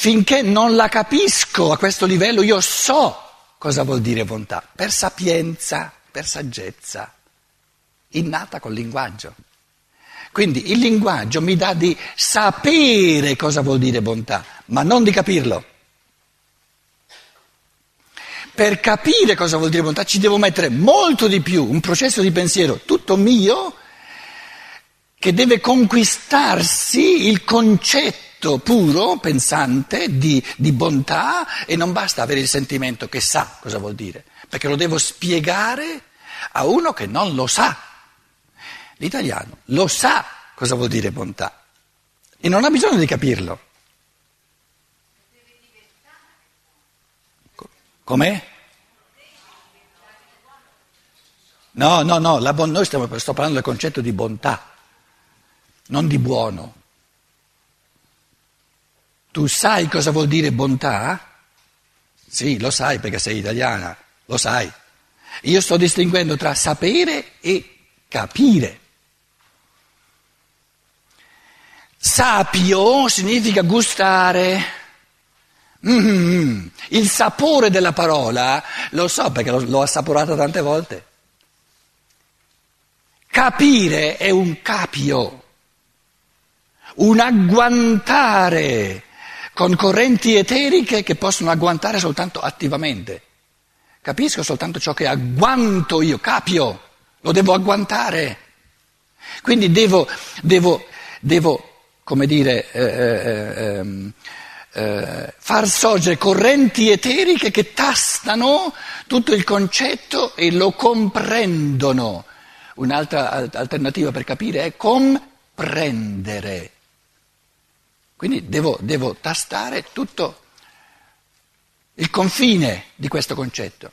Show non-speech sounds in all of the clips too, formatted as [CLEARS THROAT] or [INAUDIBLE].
finché non la capisco a questo livello, io so cosa vuol dire bontà, per sapienza, per saggezza, innata col linguaggio. Quindi il linguaggio mi dà di sapere cosa vuol dire bontà, ma non di capirlo. Per capire cosa vuol dire bontà ci devo mettere molto di più, un processo di pensiero tutto mio che deve conquistarsi il concetto puro, pensante, di, di, bontà e non basta avere il sentimento che sa cosa vuol dire, perché lo devo spiegare a uno che non lo sa. L'italiano lo sa cosa vuol dire bontà e non ha bisogno di capirlo. Com'è? No, no, no, bon- noi stiamo, sto parlando del concetto di bontà non di buono. Tu sai cosa vuol dire bontà? Sì, lo sai perché sei italiana, lo sai. Io sto distinguendo tra sapere e capire. Sapio significa gustare. Mm-hmm. Il sapore della parola lo so perché l'ho, l'ho assaporata tante volte. Capire è un capio un agguantare con correnti eteriche che possono agguantare soltanto attivamente. Capisco soltanto ciò che agguanto io, capio, lo devo agguantare. Quindi devo, devo, devo come dire, eh, eh, ehm, eh, far sorgere correnti eteriche che tastano tutto il concetto e lo comprendono. Un'altra alternativa per capire è comprendere. Quindi devo, devo tastare tutto il confine di questo concetto.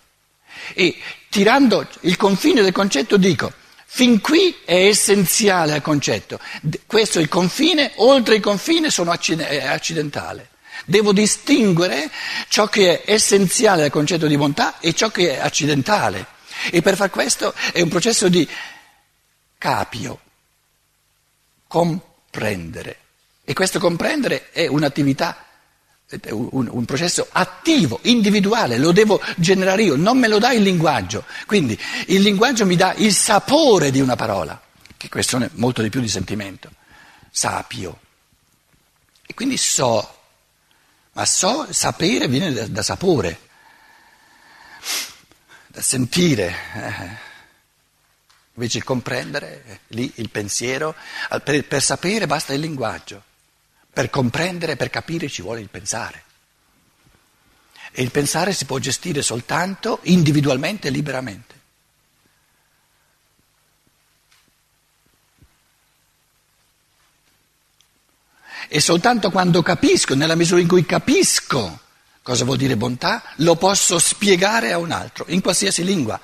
E tirando il confine del concetto dico, fin qui è essenziale al concetto, questo è il confine, oltre il confine sono accidentale. Devo distinguere ciò che è essenziale al concetto di bontà e ciò che è accidentale. E per far questo è un processo di capio, comprendere. E questo comprendere è un'attività, un, un, processo attivo, individuale, lo devo generare io, non me lo dà il linguaggio. Quindi il linguaggio mi dà il sapore di una parola, che è molto di più di sentimento, sapio. E quindi so, ma so, sapere viene da, da sapore, da sentire. Eh. Invece comprendere, lì il pensiero, per, per sapere basta il linguaggio. Per comprendere, per capire ci vuole il pensare. E il pensare si può gestire soltanto individualmente e liberamente. E soltanto quando capisco, nella misura in cui capisco cosa vuol dire bontà, lo posso spiegare a un altro, in qualsiasi lingua.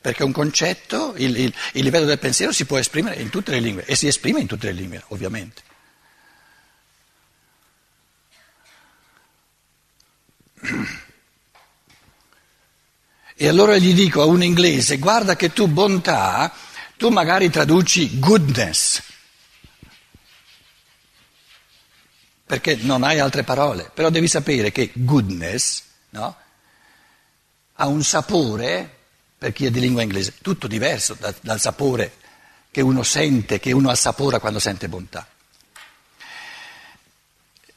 Perché un concetto, il, il, il livello del pensiero si può esprimere in tutte le lingue e si esprime in tutte le lingue, ovviamente. E allora gli dico a un inglese, guarda che tu bontà, tu magari traduci goodness, perché non hai altre parole, però devi sapere che goodness no, ha un sapore, per chi è di lingua inglese, tutto diverso da, dal sapore che uno sente, che uno assapora quando sente bontà.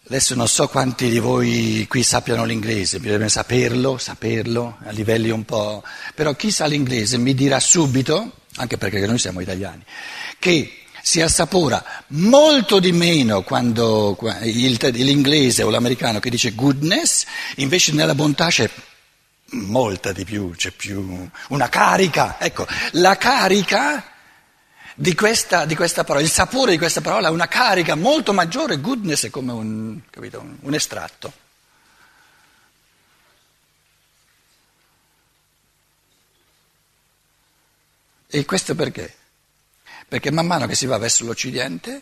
Adesso non so quanti di voi qui sappiano l'inglese, bisogna saperlo, saperlo a livelli un po'... però chi sa l'inglese mi dirà subito, anche perché noi siamo italiani, che si assapora molto di meno quando l'inglese o l'americano che dice goodness, invece nella bontà c'è molta di più, c'è più una carica. Ecco, la carica di questa, di questa, parola, il sapore di questa parola ha una carica molto maggiore, goodness è come un, capito, un, un estratto. E questo perché? Perché man mano che si va verso l'Occidente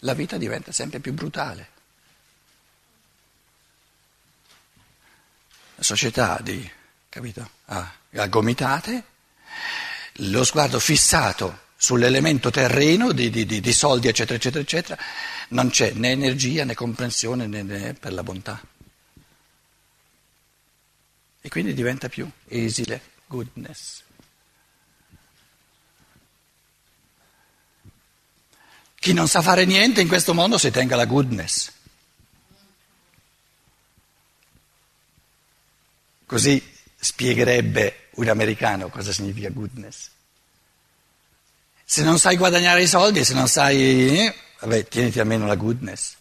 la vita diventa sempre più brutale. La società di, capito, a, a gomitate, lo sguardo fissato sull'elemento terreno di, di, di, soldi, eccetera, eccetera, eccetera, non c'è né energia né comprensione né, né per la bontà. e quindi diventa più esile, goodness. Chi non sa fare niente in questo mondo si tenga la goodness. Così spiegherebbe un americano cosa significa goodness. Se non sai guadagnare i soldi, se non sai... Eh, vabbè, tieniti almeno la goodness.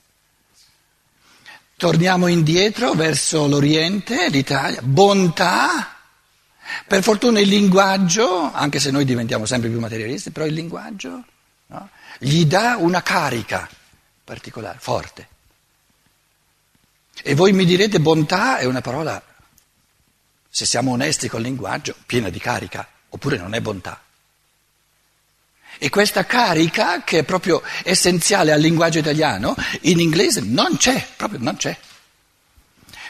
Torniamo indietro verso l'Oriente, l'Italia, bontà, per fortuna il linguaggio, anche se noi diventiamo sempre più materialisti, però il linguaggio no? gli dà una carica particolare, forte. E voi mi direte bontà è una parola, se siamo onesti col linguaggio, piena di carica, oppure non è bontà. E questa carica, che è proprio essenziale al linguaggio italiano, in inglese non c'è, proprio non c'è.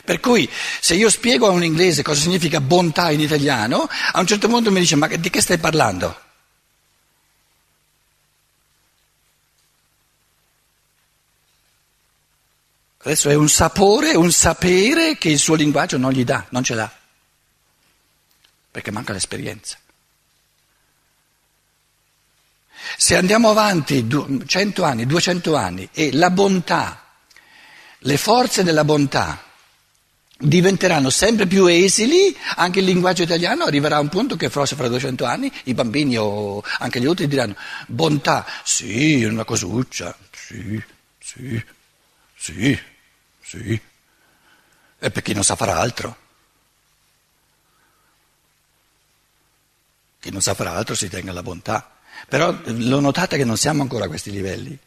Per cui se io spiego a un inglese cosa significa bontà in italiano, a un certo punto mi dice ma di che stai parlando? Adesso è un sapore, un sapere che il suo linguaggio non gli dà, non ce l'ha, perché manca l'esperienza. Se andiamo avanti 100 anni, 200 anni e la bontà, le forze della bontà diventeranno sempre più esili, anche il linguaggio italiano arriverà a un punto che forse fra 200 anni i bambini o anche gli adulti diranno bontà, sì, una cosuccia, sì, sì, sì, sì, e per chi non sa fare altro. Chi non sa fare altro si tenga la bontà. Però lo notate che non siamo ancora a questi livelli.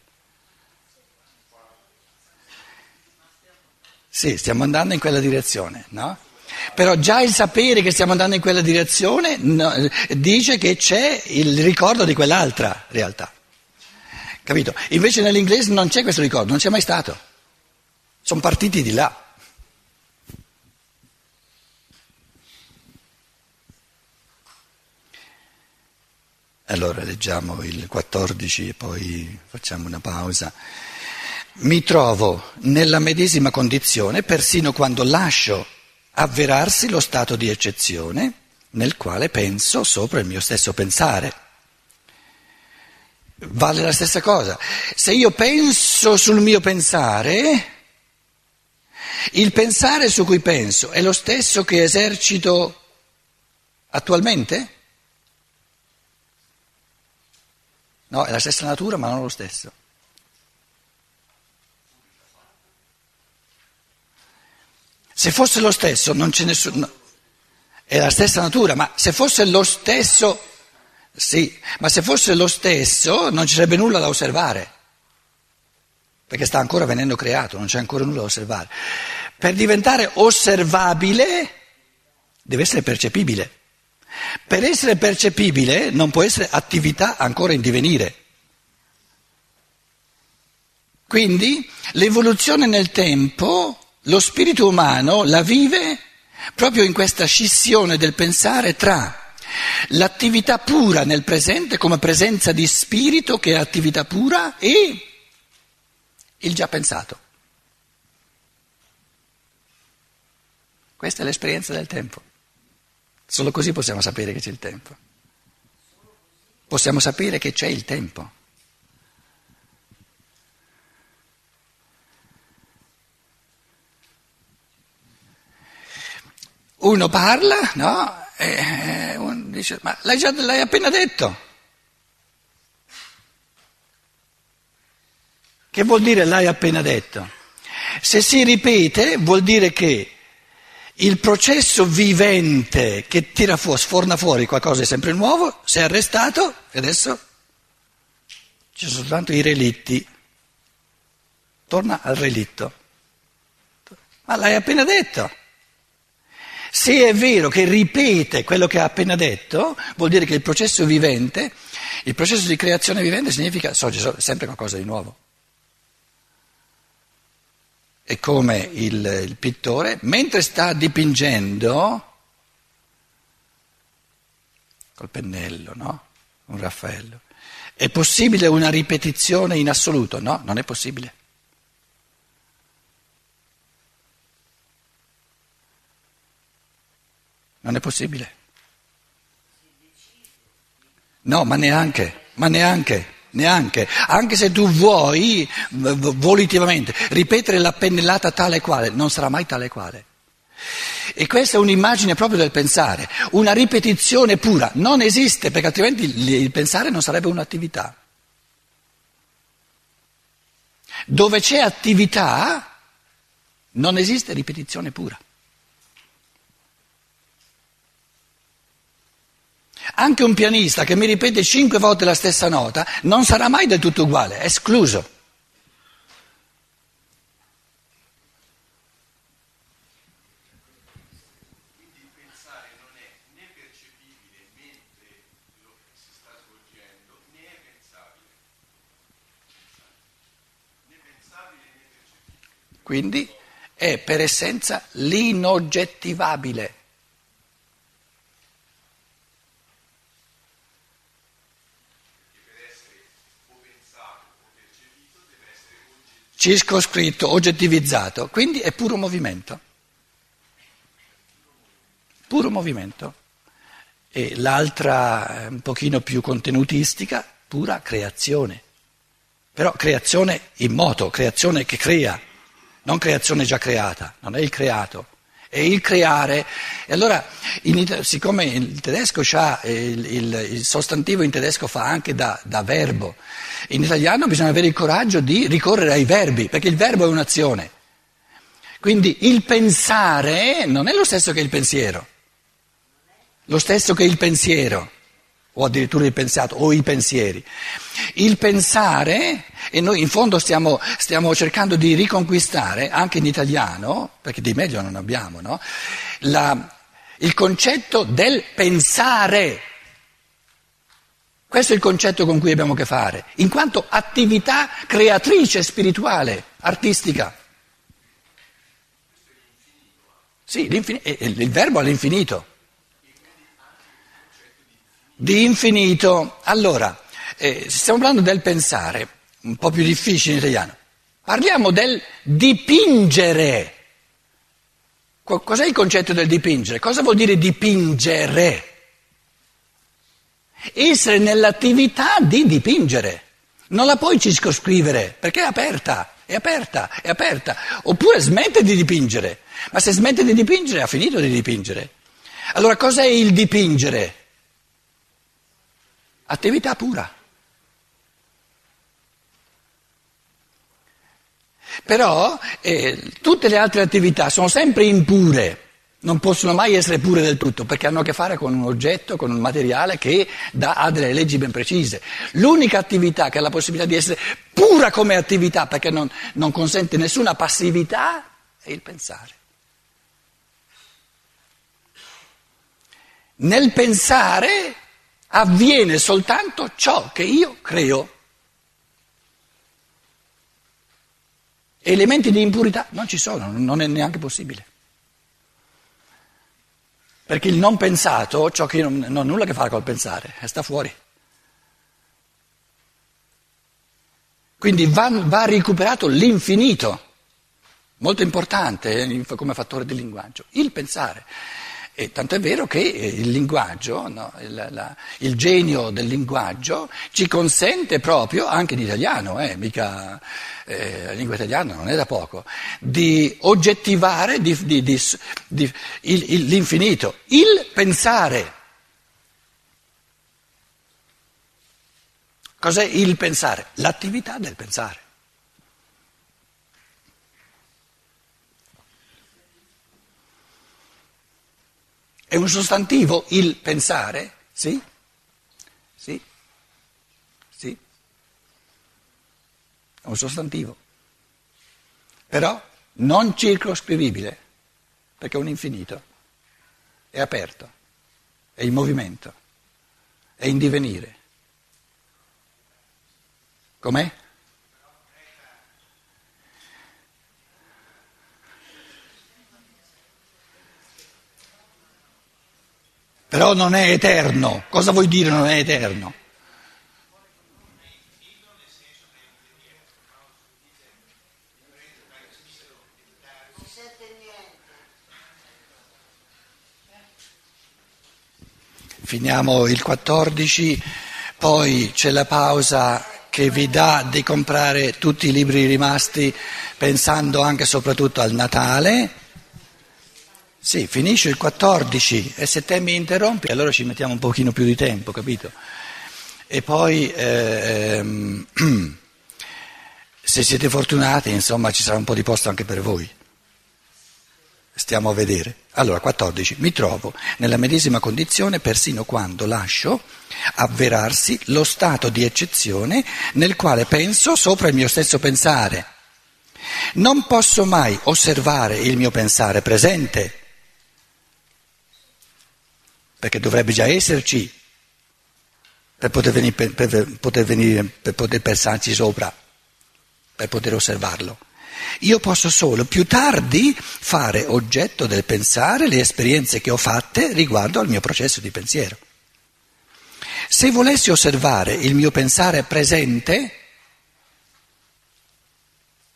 Sì, stiamo andando in quella direzione, no? Però già il sapere che stiamo andando in quella direzione no, dice che c'è il ricordo di quell'altra realtà. Capito? Invece nell'inglese non c'è questo ricordo, non c'è mai stato. Sono partiti di là. Allora leggiamo il 14 e poi facciamo una pausa. Mi trovo nella medesima condizione persino quando lascio avverarsi lo stato di eccezione nel quale penso sopra il mio stesso pensare. Vale la stessa cosa. Se io penso sul mio pensare, il pensare su cui penso è lo stesso che esercito attualmente? No, è la stessa natura ma non lo stesso. Se fosse lo stesso non c'è nessuno... È la stessa natura, ma se fosse lo stesso... Sì, ma se fosse lo stesso non ci sarebbe nulla da osservare, perché sta ancora venendo creato, non c'è ancora nulla da osservare. Per diventare osservabile deve essere percepibile. Per essere percepibile non può essere attività ancora in divenire. Quindi l'evoluzione nel tempo, lo spirito umano la vive proprio in questa scissione del pensare tra l'attività pura nel presente come presenza di spirito che è attività pura e il già pensato. Questa è l'esperienza del tempo. Solo così possiamo sapere che c'è il tempo. Possiamo sapere che c'è il tempo. Uno parla, no? E uno dice, ma l'hai, già, l'hai appena detto. Che vuol dire l'hai appena detto? Se si ripete vuol dire che il processo vivente che tira fuori, sforna fuori qualcosa di sempre nuovo, si è arrestato e adesso ci sono soltanto i relitti. Torna al relitto. Ma l'hai appena detto. Se è vero che ripete quello che ha appena detto, vuol dire che il processo vivente, il processo di creazione vivente significa sorge sempre qualcosa di nuovo. È come il, il pittore, mentre sta dipingendo col pennello, no? Un Raffaello. È possibile una ripetizione in assoluto? No, non è possibile. Non è possibile. No, ma neanche, ma neanche, neanche. Anche se tu vuoi, volitivamente, ripetere la pennellata tale e quale, non sarà mai tale e quale. E questa è un'immagine proprio del pensare, una ripetizione pura. Non esiste, perché altrimenti il pensare non sarebbe un'attività. Dove c'è attività non esiste ripetizione pura. Anche un pianista che mi ripete cinque volte la stessa nota non sarà mai del tutto uguale, è escluso. Quindi è per essenza l'inoggettivabile. Circoscritto, oggettivizzato, quindi è puro movimento. Puro movimento. E l'altra, eh, un pochino più contenutistica, pura creazione. Però creazione in moto, creazione che crea non creazione già creata, non è il creato, è il creare. E allora, in, siccome il tedesco ha il, il, il, sostantivo in tedesco fa anche da, da, verbo, in italiano bisogna avere il coraggio di ricorrere ai verbi, perché il verbo è un'azione. Quindi il pensare non è lo stesso che il pensiero, lo stesso che il pensiero o addirittura il pensato o i pensieri. Il pensare, e noi in fondo stiamo, stiamo cercando di riconquistare, anche in italiano, perché di meglio non abbiamo, no? La, il concetto del pensare. Questo è il concetto con cui abbiamo a che fare, in quanto attività creatrice spirituale, artistica. Sì, il verbo all'infinito di infinito. Allora, eh, stiamo parlando del pensare, un po' più difficile in italiano. Parliamo del dipingere. Cos'è il concetto del dipingere? Cosa vuol dire dipingere? Essere nell'attività di dipingere. Non la puoi circoscrivere perché è aperta, è aperta, è aperta. Oppure smette di dipingere. Ma se smette di dipingere ha finito di dipingere. Allora cos'è il dipingere? Attività pura. Però eh, tutte le altre attività sono sempre impure, non possono mai essere pure del tutto, perché hanno a che fare con un oggetto, con un materiale che dà, ha delle leggi ben precise. L'unica attività che ha la possibilità di essere pura come attività, perché non, non consente nessuna passività, è il pensare. Nel pensare avviene soltanto ciò che io creo. Elementi di impurità non ci sono, non è neanche possibile. Perché il non pensato, ciò che non, non ha nulla a che fare col pensare, sta fuori. Quindi va, va recuperato l'infinito, molto importante eh, come fattore del linguaggio, il pensare. E tanto è vero che eh, il linguaggio, no, il, la, il, genio del linguaggio ci consente proprio, anche in italiano, eh, mica eh, la lingua italiana non è da poco, di oggettivare di, di, di, il, il, l'infinito, il pensare. Cos'è il pensare? L'attività del pensare. È un sostantivo il pensare? Sì? Sì? Sì? È un sostantivo. Però non circoscrivibile, perché è un infinito. È aperto, è in movimento, è in divenire. Com'è? Però non è eterno. Cosa vuoi dire non è eterno? finiamo il 14, poi c'è la pausa che vi dà di comprare tutti i libri rimasti pensando anche e soprattutto al Natale. Sì, finisce il 14 e se te mi interrompi allora ci mettiamo un pochino più di tempo, capito? E poi eh, ehm, [CLEARS THROAT] se siete fortunati, insomma, ci sarà un po' di posto anche per voi. Stiamo a vedere. Allora, 14. Mi trovo nella medesima condizione persino quando lascio avverarsi lo stato di eccezione nel quale penso sopra il mio stesso pensare. Non posso mai osservare il mio pensare presente, perché dovrebbe già esserci per poter venire, per, per poter, venire, per poter pensarci sopra, per poter osservarlo. Io posso solo più tardi fare oggetto del pensare le esperienze che ho fatte riguardo al mio processo di pensiero. Se volessi osservare il mio pensare presente,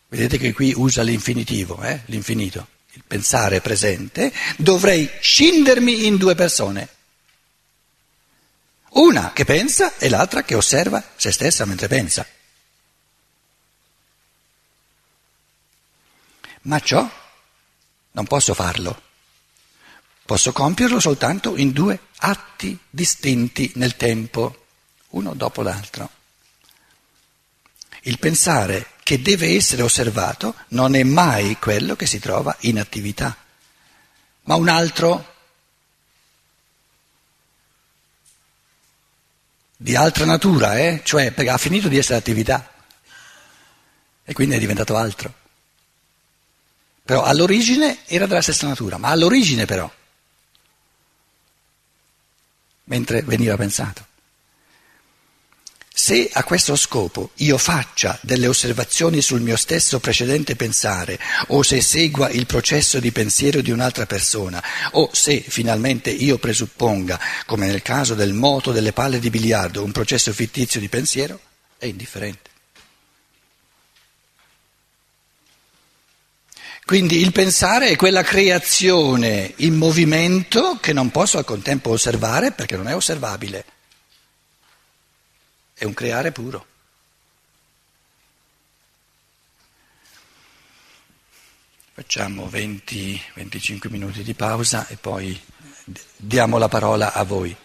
vedete che qui usa l'infinitivo, eh? l'infinito, il pensare presente, dovrei scindermi in due persone. Una che pensa e l'altra che osserva se stessa mentre pensa. Ma ciò non posso farlo. Posso compierlo soltanto in due atti distinti nel tempo, uno dopo l'altro. Il pensare che deve essere osservato non è mai quello che si trova in attività, ma un altro di altra natura, eh? cioè ha finito di essere attività e quindi è diventato altro. Però all'origine era della stessa natura, ma all'origine però, mentre veniva pensato. Se a questo scopo io faccia delle osservazioni sul mio stesso precedente pensare, o se segua il processo di pensiero di un'altra persona, o se finalmente io presupponga, come nel caso del moto delle palle di biliardo, un processo fittizio di pensiero, è indifferente. Quindi il pensare è quella creazione in movimento che non posso al contempo osservare perché non è osservabile. È un creare puro. Facciamo 20-25 minuti di pausa e poi diamo la parola a voi.